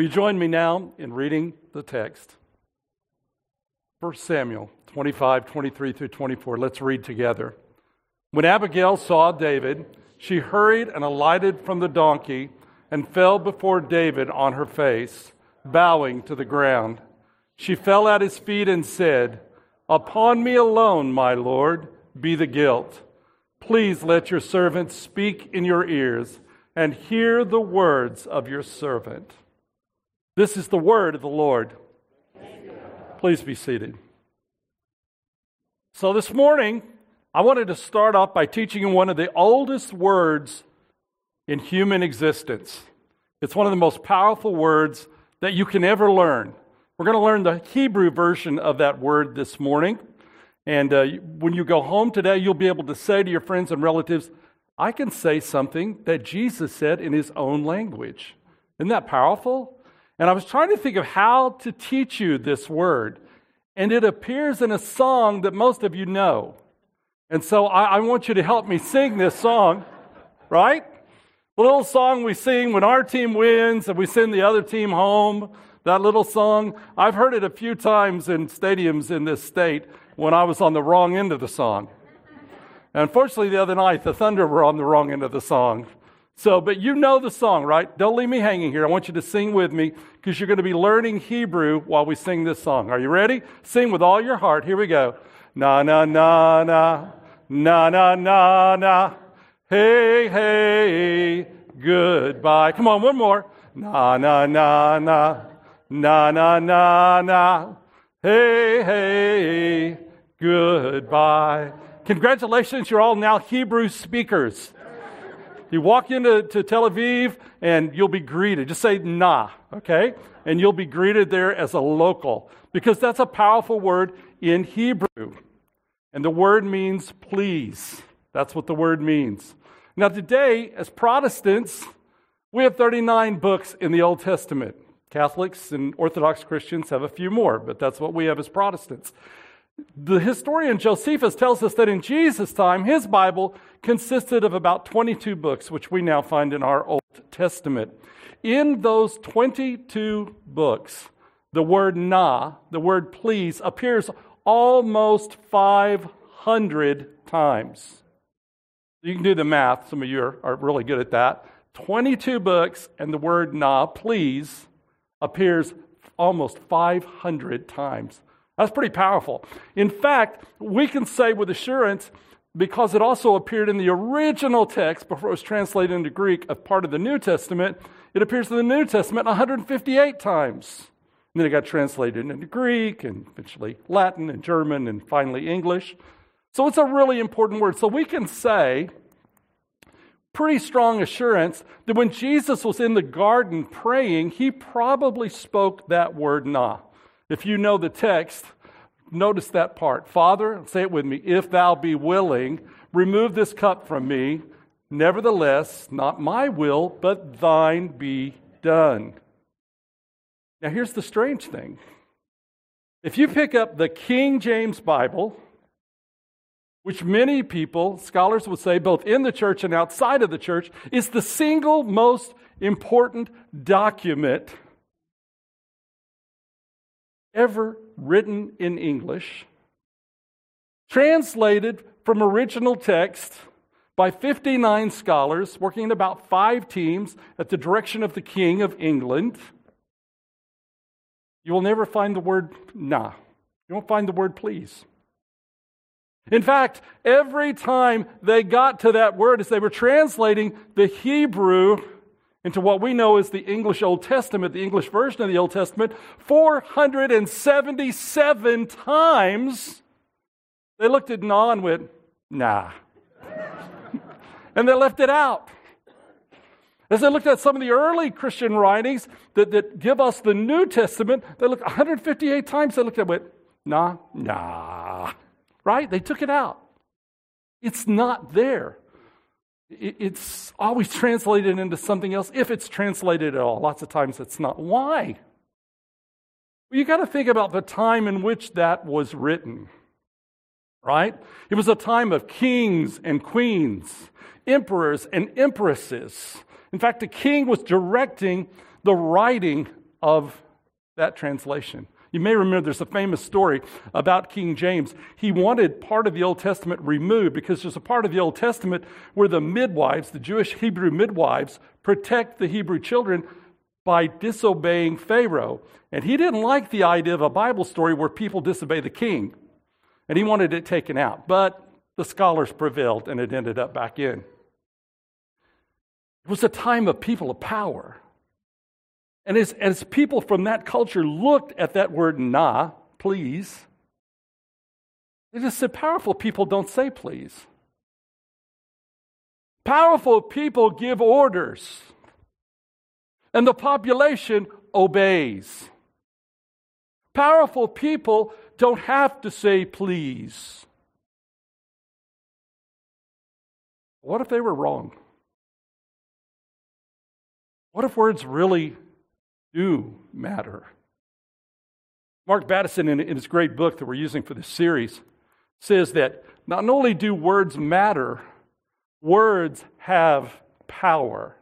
Will you join me now in reading the text? 1 Samuel 25, 23 through 24. Let's read together. When Abigail saw David, she hurried and alighted from the donkey and fell before David on her face, bowing to the ground. She fell at his feet and said, Upon me alone, my Lord, be the guilt. Please let your servant speak in your ears and hear the words of your servant. This is the word of the Lord. Please be seated. So, this morning, I wanted to start off by teaching you one of the oldest words in human existence. It's one of the most powerful words that you can ever learn. We're going to learn the Hebrew version of that word this morning. And uh, when you go home today, you'll be able to say to your friends and relatives, I can say something that Jesus said in his own language. Isn't that powerful? And I was trying to think of how to teach you this word. And it appears in a song that most of you know. And so I, I want you to help me sing this song, right? The little song we sing when our team wins and we send the other team home. That little song. I've heard it a few times in stadiums in this state when I was on the wrong end of the song. Unfortunately, the other night, the Thunder were on the wrong end of the song. So, but you know the song, right? Don't leave me hanging here. I want you to sing with me because you're going to be learning Hebrew while we sing this song. Are you ready? Sing with all your heart. Here we go. Na, na, na, na. Na, na, na, na. Hey, hey, goodbye. Come on, one more. Na, na, na, na. Na, na, na, na. Hey, hey, goodbye. Congratulations, you're all now Hebrew speakers. You walk into to Tel Aviv and you'll be greeted. Just say nah, okay? And you'll be greeted there as a local because that's a powerful word in Hebrew. And the word means please. That's what the word means. Now, today, as Protestants, we have 39 books in the Old Testament. Catholics and Orthodox Christians have a few more, but that's what we have as Protestants. The historian Josephus tells us that in Jesus' time, his Bible consisted of about 22 books, which we now find in our Old Testament. In those 22 books, the word na, the word please, appears almost 500 times. You can do the math. Some of you are, are really good at that. 22 books, and the word na, please, appears almost 500 times. That's pretty powerful. In fact, we can say with assurance, because it also appeared in the original text before it was translated into Greek of part of the New Testament, it appears in the New Testament 158 times. And then it got translated into Greek and eventually Latin and German and finally English. So it's a really important word. So we can say, pretty strong assurance, that when Jesus was in the garden praying, he probably spoke that word na. If you know the text, notice that part. Father, say it with me, if thou be willing, remove this cup from me. Nevertheless, not my will, but thine be done. Now, here's the strange thing. If you pick up the King James Bible, which many people, scholars would say, both in the church and outside of the church, is the single most important document ever written in English, translated from original text by 59 scholars working in about five teams at the direction of the King of England. You will never find the word nah. You won't find the word please. In fact, every time they got to that word, as they were translating the Hebrew into what we know as the English Old Testament, the English version of the Old Testament, 477 times they looked at nah and went, nah. and they left it out. As they looked at some of the early Christian writings that, that give us the New Testament, they looked 158 times, they looked at it went, nah, nah. Right? They took it out. It's not there it's always translated into something else if it's translated at all. Lots of times it's not. Why? Well, you got to think about the time in which that was written, right? It was a time of kings and queens, emperors and empresses. In fact, the king was directing the writing of that translation. You may remember there's a famous story about King James. He wanted part of the Old Testament removed because there's a part of the Old Testament where the midwives, the Jewish Hebrew midwives, protect the Hebrew children by disobeying Pharaoh. And he didn't like the idea of a Bible story where people disobey the king. And he wanted it taken out. But the scholars prevailed and it ended up back in. It was a time of people of power. And as, as people from that culture looked at that word nah, please, they just said, powerful people don't say please. Powerful people give orders, and the population obeys. Powerful people don't have to say please. What if they were wrong? What if words really do matter. Mark Batterson, in, in his great book that we're using for this series, says that not only do words matter, words have power.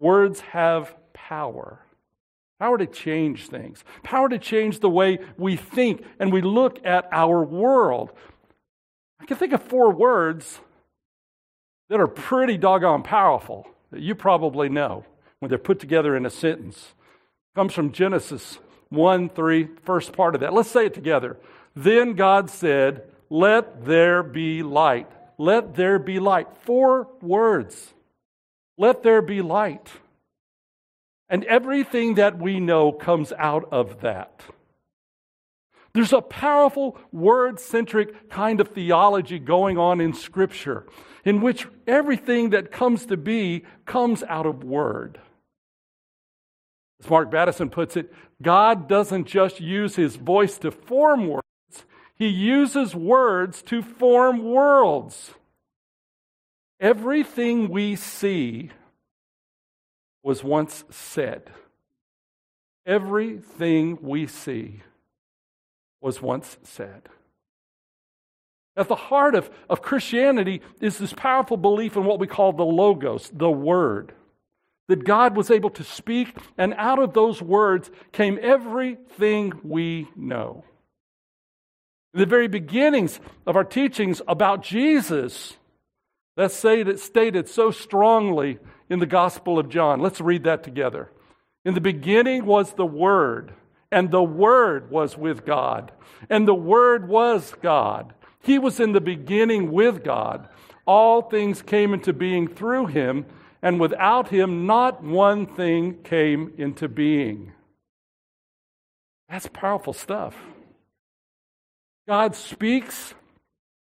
Words have power. Power to change things, power to change the way we think and we look at our world. I can think of four words that are pretty doggone powerful that you probably know when they're put together in a sentence. It comes from Genesis 1 3, first part of that. Let's say it together. Then God said, Let there be light. Let there be light. Four words. Let there be light. And everything that we know comes out of that. There's a powerful word centric kind of theology going on in Scripture in which everything that comes to be comes out of word. As Mark Batterson puts it, God doesn't just use his voice to form words, he uses words to form worlds. Everything we see was once said. Everything we see was once said. At the heart of, of Christianity is this powerful belief in what we call the Logos, the Word that God was able to speak, and out of those words came everything we know. The very beginnings of our teachings about Jesus, let's say that stated so strongly in the Gospel of John. Let's read that together. In the beginning was the Word, and the Word was with God, and the Word was God. He was in the beginning with God. All things came into being through him and without him, not one thing came into being. That's powerful stuff. God speaks,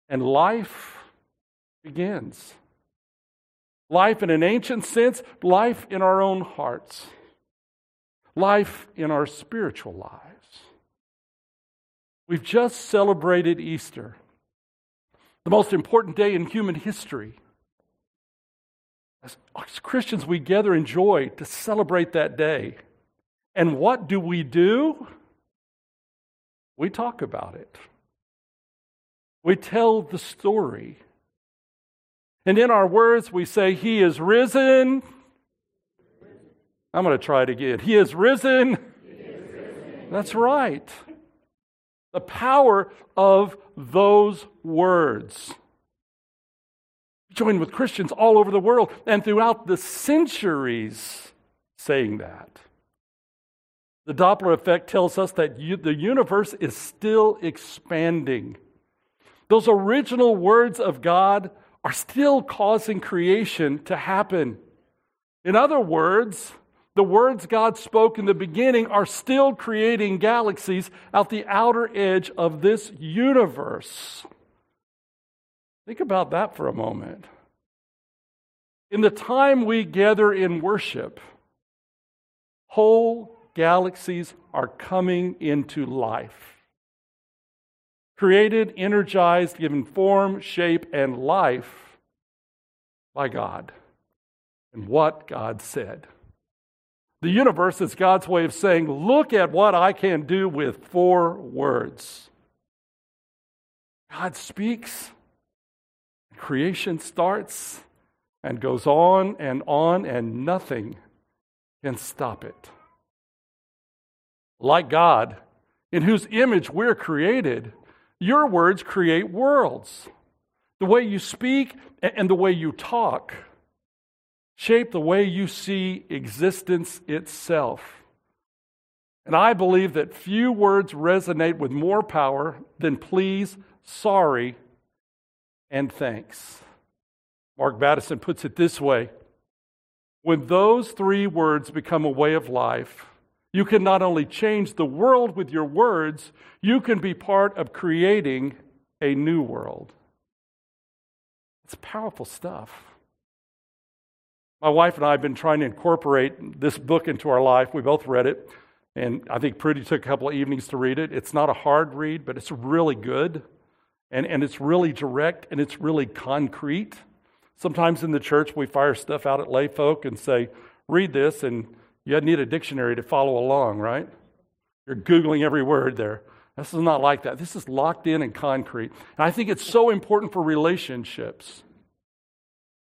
and life begins. Life in an ancient sense, life in our own hearts, life in our spiritual lives. We've just celebrated Easter, the most important day in human history. As, Christians, we gather in joy to celebrate that day. And what do we do? We talk about it. We tell the story. And in our words, we say, He is risen. I'm going to try it again. He is risen. He is risen. That's right. The power of those words joined with Christians all over the world and throughout the centuries saying that. The Doppler effect tells us that the universe is still expanding. Those original words of God are still causing creation to happen. In other words, the words God spoke in the beginning are still creating galaxies out the outer edge of this universe. Think about that for a moment. In the time we gather in worship, whole galaxies are coming into life. Created, energized, given form, shape, and life by God and what God said. The universe is God's way of saying, Look at what I can do with four words. God speaks, creation starts and goes on and on, and nothing can stop it. like God, in whose image we're created, your words create worlds. The way you speak and the way you talk shape the way you see existence itself. And I believe that few words resonate with more power than please, sorry, and thanks. Mark Batterson puts it this way When those three words become a way of life, you can not only change the world with your words, you can be part of creating a new world. It's powerful stuff. My wife and I have been trying to incorporate this book into our life. We both read it, and I think Prudy took a couple of evenings to read it. It's not a hard read, but it's really good, and, and it's really direct, and it's really concrete. Sometimes in the church, we fire stuff out at lay folk and say, read this, and you need a dictionary to follow along, right? You're Googling every word there. This is not like that. This is locked in and concrete. And I think it's so important for relationships.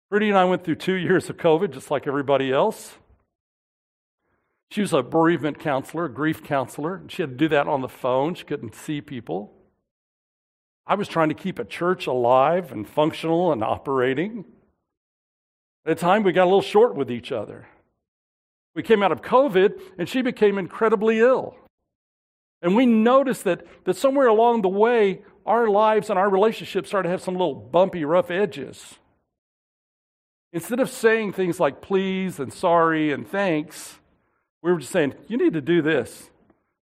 Rudy and I went through two years of COVID, just like everybody else. She was a bereavement counselor, a grief counselor. She had to do that on the phone. She couldn't see people. I was trying to keep a church alive and functional and operating. At a time, we got a little short with each other. We came out of COVID, and she became incredibly ill. And we noticed that, that somewhere along the way, our lives and our relationships started to have some little bumpy, rough edges. Instead of saying things like please and sorry and thanks, we were just saying, you need to do this.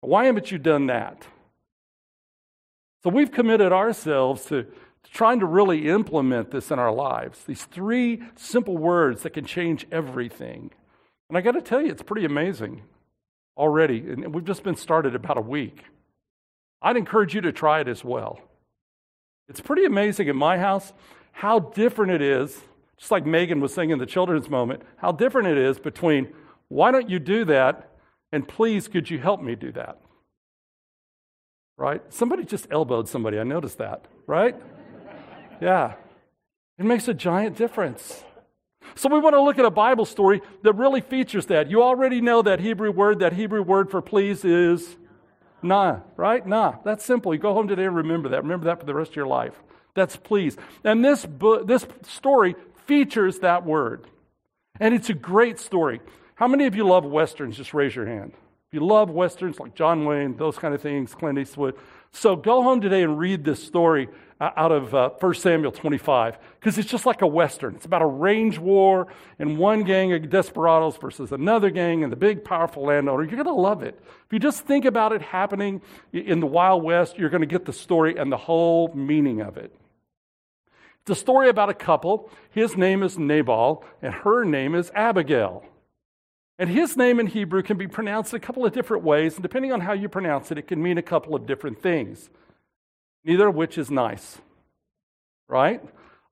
Why haven't you done that? So we've committed ourselves to, to trying to really implement this in our lives. These three simple words that can change everything. And I got to tell you, it's pretty amazing already. And we've just been started about a week. I'd encourage you to try it as well. It's pretty amazing in my house how different it is just like Megan was saying in the children's moment, how different it is between, why don't you do that? And please, could you help me do that? Right? Somebody just elbowed somebody. I noticed that, right? yeah. It makes a giant difference. So we want to look at a Bible story that really features that. You already know that Hebrew word. That Hebrew word for please is nah, right? Nah. That's simple. You go home today and remember that. Remember that for the rest of your life. That's please. And this, book, this story features that word. And it's a great story. How many of you love Westerns? Just raise your hand. If you love Westerns like John Wayne, those kind of things, Clint Eastwood. So go home today and read this story uh, out of uh, 1 Samuel 25 because it's just like a Western. It's about a range war and one gang of desperados versus another gang and the big, powerful landowner. You're going to love it. If you just think about it happening in the Wild West, you're going to get the story and the whole meaning of it. It's a story about a couple. His name is Nabal, and her name is Abigail. And his name in Hebrew can be pronounced a couple of different ways, and depending on how you pronounce it, it can mean a couple of different things. Neither of which is nice, right?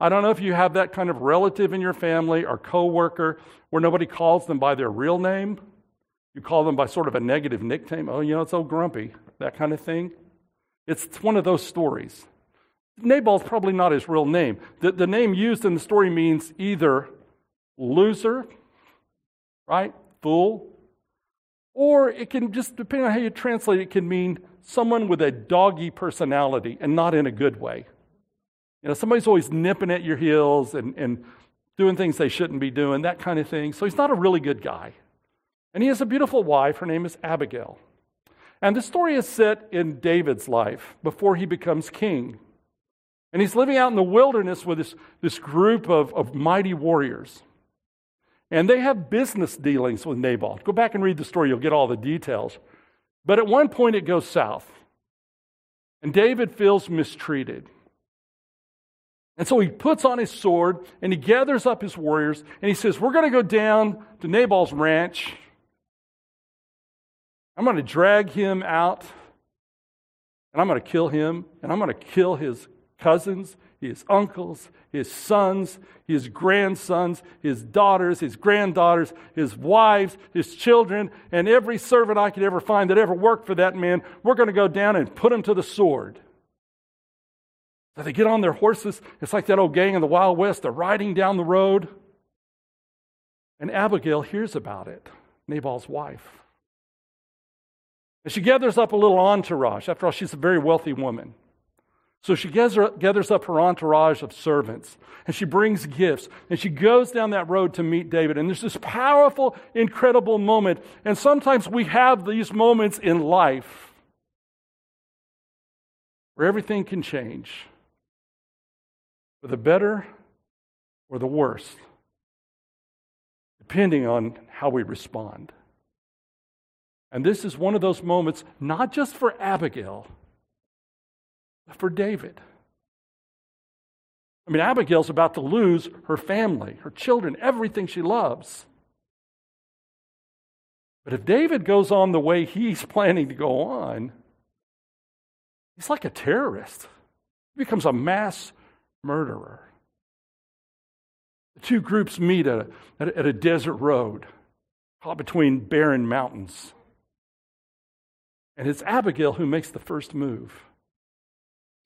I don't know if you have that kind of relative in your family or coworker where nobody calls them by their real name. You call them by sort of a negative nickname. Oh, you know, it's so grumpy, that kind of thing. It's one of those stories. Nabal's probably not his real name. The, the name used in the story means either loser, right? Fool. Or it can just, depending on how you translate it, can mean someone with a doggy personality and not in a good way. You know, somebody's always nipping at your heels and, and doing things they shouldn't be doing, that kind of thing. So he's not a really good guy. And he has a beautiful wife. Her name is Abigail. And the story is set in David's life before he becomes king. And he's living out in the wilderness with this, this group of, of mighty warriors. And they have business dealings with Naboth. Go back and read the story, you'll get all the details. But at one point, it goes south. And David feels mistreated. And so he puts on his sword and he gathers up his warriors and he says, We're going to go down to Nabal's ranch. I'm going to drag him out and I'm going to kill him and I'm going to kill his cousins, his uncles, his sons, his grandsons, his daughters, his granddaughters, his wives, his children, and every servant I could ever find that ever worked for that man. We're going to go down and put him to the sword. So they get on their horses. It's like that old gang in the Wild West. They're riding down the road. And Abigail hears about it, Nabal's wife. And she gathers up a little entourage. After all, she's a very wealthy woman. So she gathers up her entourage of servants and she brings gifts and she goes down that road to meet David. And there's this powerful, incredible moment. And sometimes we have these moments in life where everything can change for the better or the worse, depending on how we respond. And this is one of those moments, not just for Abigail for David. I mean, Abigail's about to lose her family, her children, everything she loves. But if David goes on the way he's planning to go on, he's like a terrorist. He becomes a mass murderer. The two groups meet at a, at a desert road caught between barren mountains. And it's Abigail who makes the first move.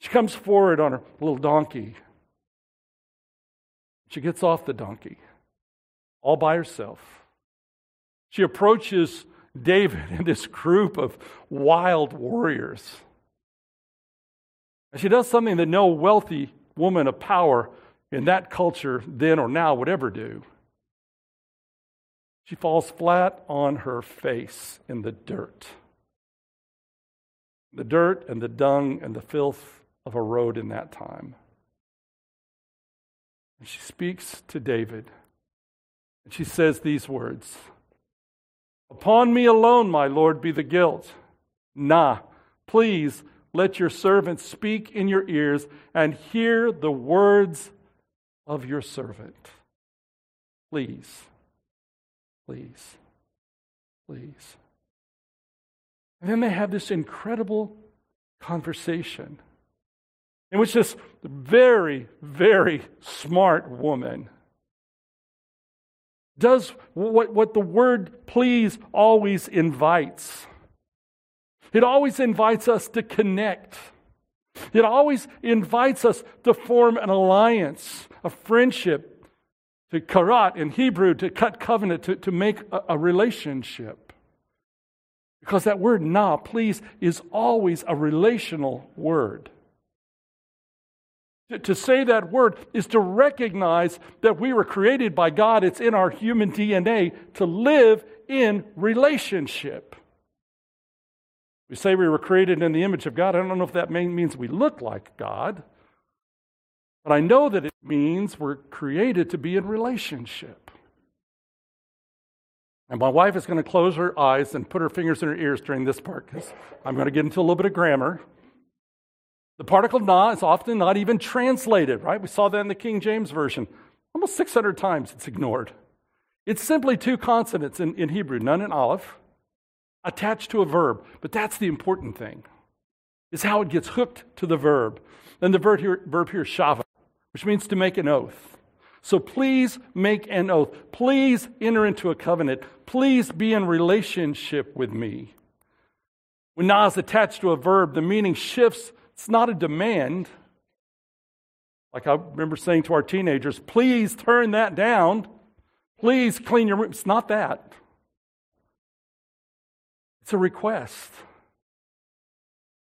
She comes forward on her little donkey. She gets off the donkey all by herself. She approaches David and this group of wild warriors. And she does something that no wealthy woman of power in that culture, then or now, would ever do. She falls flat on her face in the dirt. The dirt and the dung and the filth of a road in that time. And she speaks to David. And she says these words Upon me alone, my Lord, be the guilt. Nah, please let your servant speak in your ears and hear the words of your servant. Please, please, please. And then they have this incredible conversation in which this very, very smart woman does what, what the word please always invites. It always invites us to connect. It always invites us to form an alliance, a friendship, to karat in Hebrew, to cut covenant, to, to make a, a relationship. Because that word na, please, is always a relational word. To say that word is to recognize that we were created by God. It's in our human DNA to live in relationship. We say we were created in the image of God. I don't know if that means we look like God, but I know that it means we're created to be in relationship. And my wife is going to close her eyes and put her fingers in her ears during this part because I'm going to get into a little bit of grammar. The particle na is often not even translated, right? We saw that in the King James Version. Almost 600 times it's ignored. It's simply two consonants in, in Hebrew, nun and aleph, attached to a verb. But that's the important thing, is how it gets hooked to the verb. Then the verb here, verb here shava, which means to make an oath. So please make an oath. Please enter into a covenant. Please be in relationship with me. When na is attached to a verb, the meaning shifts it's not a demand. Like I remember saying to our teenagers, please turn that down. Please clean your room. It's not that. It's a request.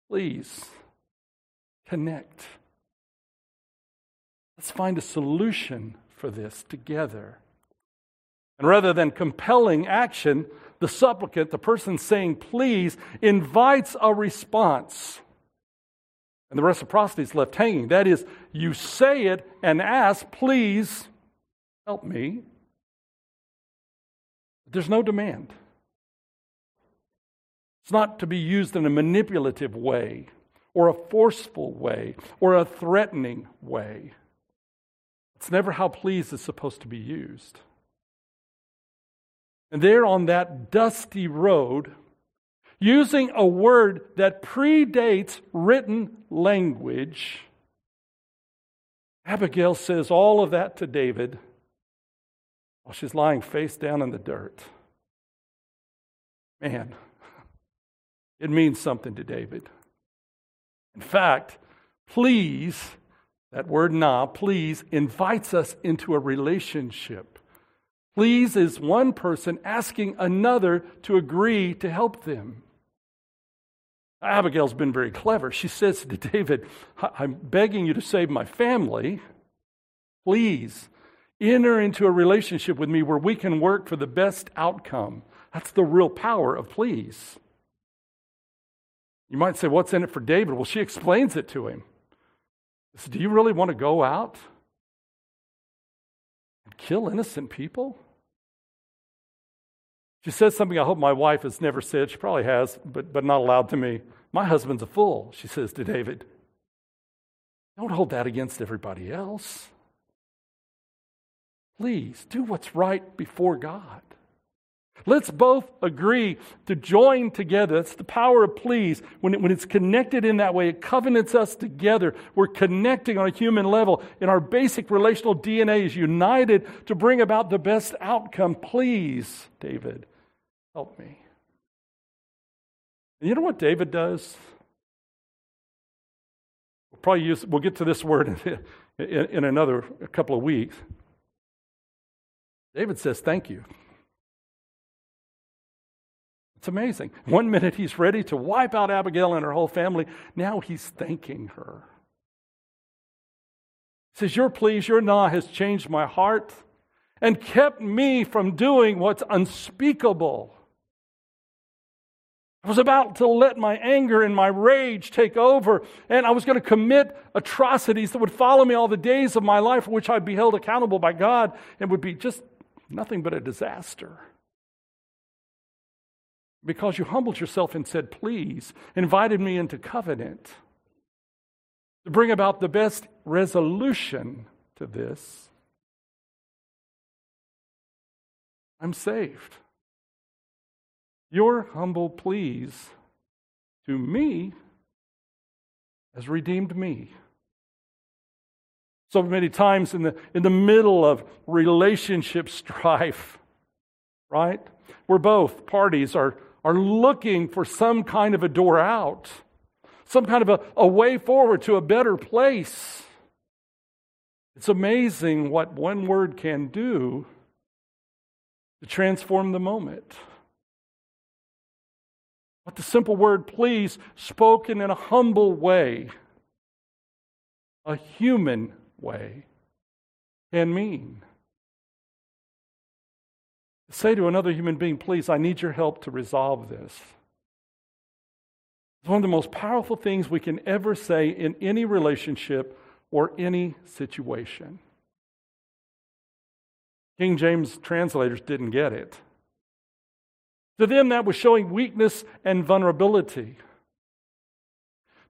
Please connect. Let's find a solution for this together. And rather than compelling action, the supplicant, the person saying please, invites a response. And the reciprocity is left hanging. That is, you say it and ask, please help me. There's no demand. It's not to be used in a manipulative way or a forceful way or a threatening way. It's never how please is supposed to be used. And there on that dusty road, using a word that predates written language. Abigail says all of that to David while she's lying face down in the dirt. Man, it means something to David. In fact, please, that word na, please, invites us into a relationship. Please is one person asking another to agree to help them. Abigail's been very clever. She says to David, I'm begging you to save my family. Please enter into a relationship with me where we can work for the best outcome. That's the real power of please. You might say, What's in it for David? Well, she explains it to him. Do you really want to go out and kill innocent people? She says something I hope my wife has never said. She probably has, but, but not aloud to me. My husband's a fool, she says to David. Don't hold that against everybody else. Please do what's right before God. Let's both agree to join together. That's the power of please. When, it, when it's connected in that way, it covenants us together. We're connecting on a human level, and our basic relational DNA is united to bring about the best outcome. Please, David, help me. And you know what David does? We'll probably use, we'll get to this word in, in, in another couple of weeks. David says, Thank you. It's amazing. One minute he's ready to wipe out Abigail and her whole family. Now he's thanking her. He says, Your pleas, your nah has changed my heart and kept me from doing what's unspeakable. I was about to let my anger and my rage take over, and I was going to commit atrocities that would follow me all the days of my life, for which I'd be held accountable by God and would be just nothing but a disaster because you humbled yourself and said, Please, invited me into covenant to bring about the best resolution to this. I'm saved. Your humble pleas to me has redeemed me. So many times in the, in the middle of relationship strife, right? Where both parties are are looking for some kind of a door out, some kind of a, a way forward to a better place. It's amazing what one word can do to transform the moment. What the simple word please, spoken in a humble way, a human way, can mean say to another human being, please, I need your help to resolve this. It's one of the most powerful things we can ever say in any relationship or any situation. King James translators didn't get it. To them, that was showing weakness and vulnerability.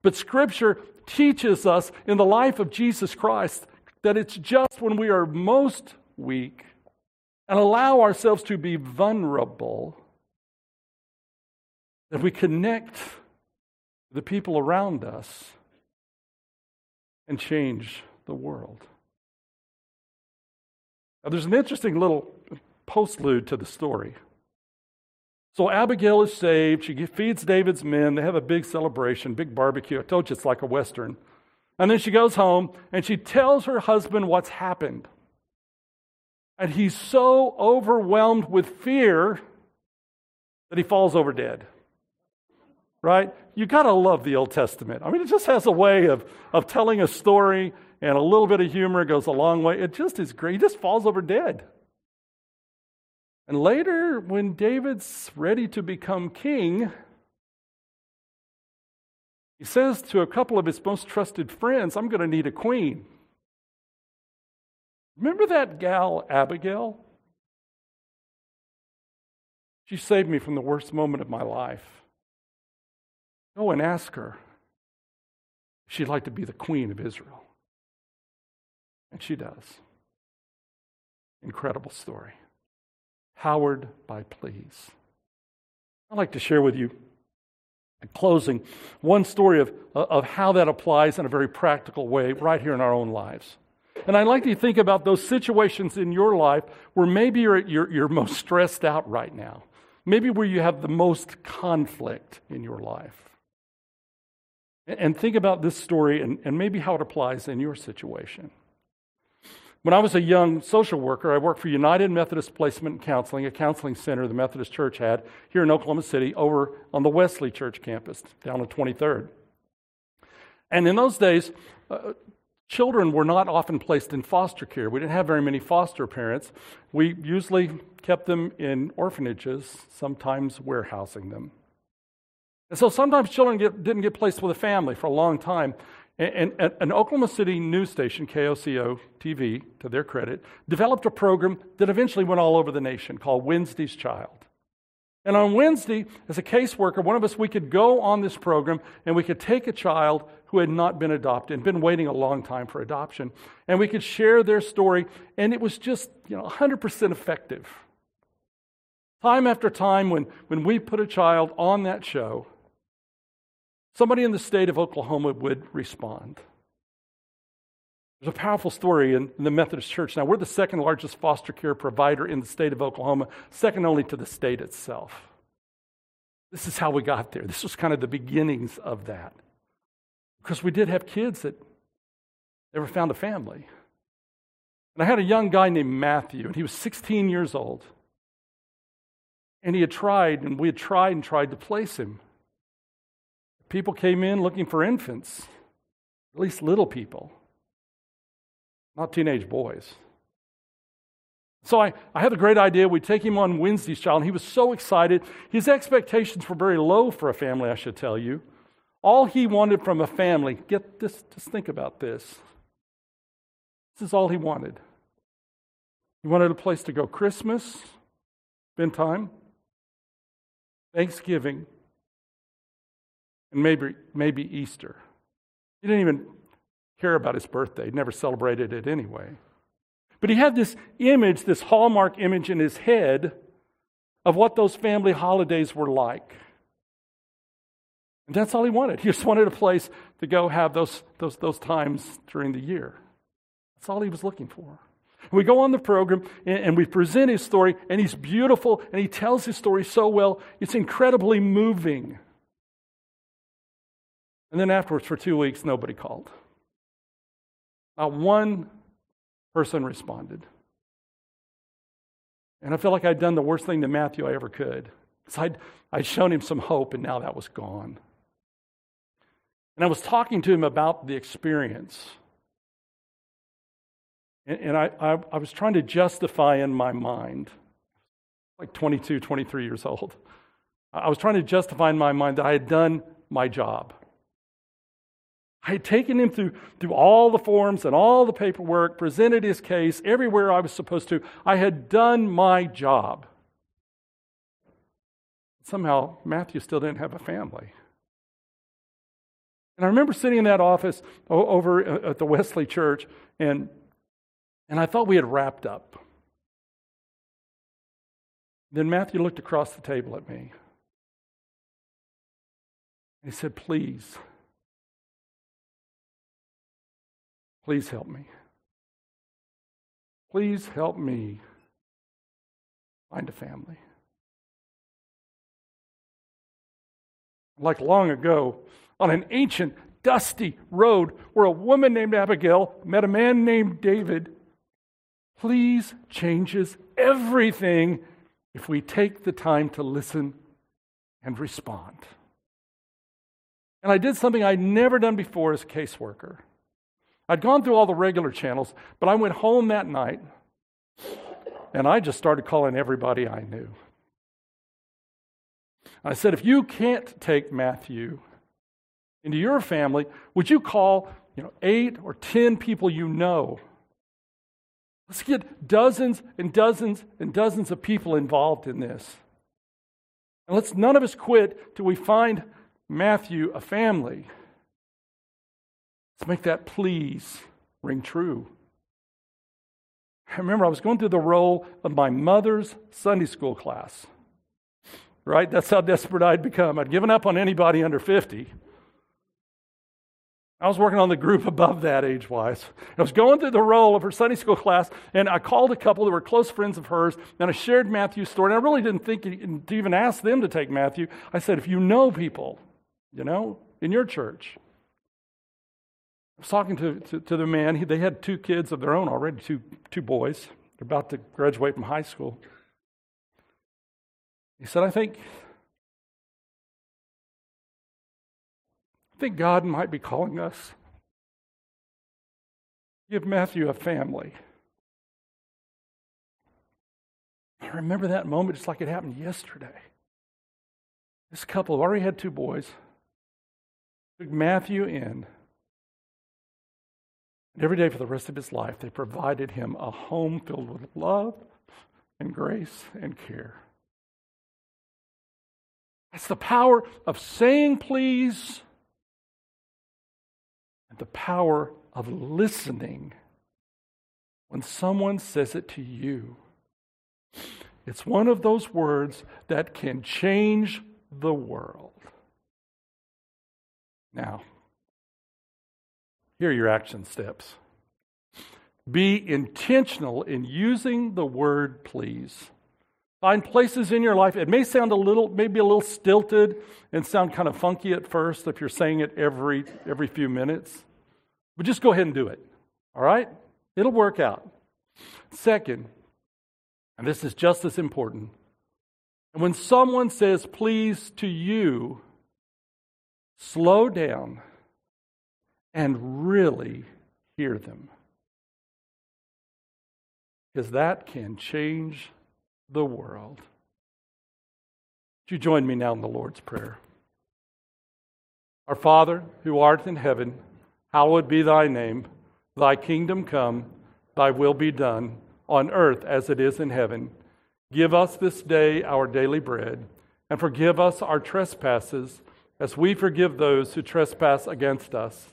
But Scripture teaches us in the life of Jesus Christ that it's just when we are most weak and allow ourselves to be vulnerable, that we connect the people around us and change the world. Now, there's an interesting little postlude to the story. So Abigail is saved. She feeds David's men. They have a big celebration, big barbecue. I told you it's like a Western. And then she goes home and she tells her husband what's happened. And he's so overwhelmed with fear that he falls over dead. Right? You got to love the Old Testament. I mean, it just has a way of, of telling a story, and a little bit of humor goes a long way. It just is great. He just falls over dead. And later, when David's ready to become king, he says to a couple of his most trusted friends, I'm going to need a queen. Remember that gal, Abigail? She saved me from the worst moment of my life. Go and ask her if she'd like to be the queen of Israel. And she does. Incredible story. Powered by please. I'd like to share with you, in closing, one story of, of how that applies in a very practical way right here in our own lives. And I'd like you to think about those situations in your life where maybe you're, you're, you're most stressed out right now. Maybe where you have the most conflict in your life. And think about this story and, and maybe how it applies in your situation. When I was a young social worker, I worked for United Methodist Placement and Counseling, a counseling center the Methodist Church had here in Oklahoma City over on the Wesley Church campus down on 23rd. And in those days, uh, children were not often placed in foster care. We didn't have very many foster parents. We usually kept them in orphanages, sometimes warehousing them. And so sometimes children get, didn't get placed with a family for a long time. And, an Oklahoma City news station, KOCO TV, to their credit, developed a program that eventually went all over the nation called Wednesday's Child. And on Wednesday, as a caseworker, one of us, we could go on this program and we could take a child who had not been adopted and been waiting a long time for adoption, and we could share their story, and it was just, you know, 100% effective. Time after time, when, when we put a child on that show, somebody in the state of Oklahoma would respond. There's a powerful story in the Methodist Church. Now, we're the second largest foster care provider in the state of Oklahoma, second only to the state itself. This is how we got there. This was kind of the beginnings of that. Because we did have kids that never found a family. And I had a young guy named Matthew, and he was 16 years old. And he had tried, and we had tried and tried to place him. People came in looking for infants, at least little people, not teenage boys. So I, I had a great idea. We'd take him on Wednesday's child, and he was so excited. His expectations were very low for a family, I should tell you. All he wanted from a family, get this, just think about this. This is all he wanted. He wanted a place to go Christmas, spend time, Thanksgiving, and maybe, maybe Easter. He didn't even care about his birthday, he never celebrated it anyway. But he had this image, this hallmark image in his head of what those family holidays were like. And that's all he wanted. He just wanted a place to go have those, those, those times during the year. That's all he was looking for. We go on the program and, and we present his story, and he's beautiful and he tells his story so well. It's incredibly moving. And then afterwards, for two weeks, nobody called. Not one person responded. And I felt like I'd done the worst thing to Matthew I ever could. Because I'd, I'd shown him some hope, and now that was gone. And I was talking to him about the experience. And, and I, I, I was trying to justify in my mind, like 22, 23 years old, I was trying to justify in my mind that I had done my job. I had taken him through, through all the forms and all the paperwork, presented his case everywhere I was supposed to. I had done my job. Somehow, Matthew still didn't have a family. And I remember sitting in that office over uh, at the Wesley Church, and, and I thought we had wrapped up. Then Matthew looked across the table at me. And he said, Please. Please help me. Please help me find a family. Like long ago, on an ancient, dusty road where a woman named Abigail met a man named David, please changes everything if we take the time to listen and respond. And I did something I'd never done before as a caseworker. I'd gone through all the regular channels, but I went home that night and I just started calling everybody I knew. I said, if you can't take Matthew into your family, would you call you know, eight or ten people you know? Let's get dozens and dozens and dozens of people involved in this. And let's none of us quit till we find Matthew a family. Make that please ring true. I remember I was going through the roll of my mother's Sunday school class. Right? That's how desperate I'd become. I'd given up on anybody under 50. I was working on the group above that age wise. I was going through the roll of her Sunday school class, and I called a couple that were close friends of hers, and I shared Matthew's story. And I really didn't think to even ask them to take Matthew. I said, if you know people, you know, in your church, I was talking to, to, to the man. He, they had two kids of their own already, two, two boys. They're about to graduate from high school. He said, I think, I think God might be calling us. Give Matthew a family. I remember that moment just like it happened yesterday. This couple already had two boys, took Matthew in. And every day for the rest of his life, they provided him a home filled with love and grace and care. That's the power of saying please and the power of listening when someone says it to you. It's one of those words that can change the world. Now, here are your action steps. Be intentional in using the word please. Find places in your life. It may sound a little, maybe a little stilted and sound kind of funky at first if you're saying it every every few minutes. But just go ahead and do it. All right? It'll work out. Second, and this is just as important, and when someone says please to you, slow down and really hear them. Because that can change the world. Would you join me now in the Lord's Prayer? Our Father, who art in heaven, hallowed be thy name. Thy kingdom come, thy will be done, on earth as it is in heaven. Give us this day our daily bread, and forgive us our trespasses, as we forgive those who trespass against us.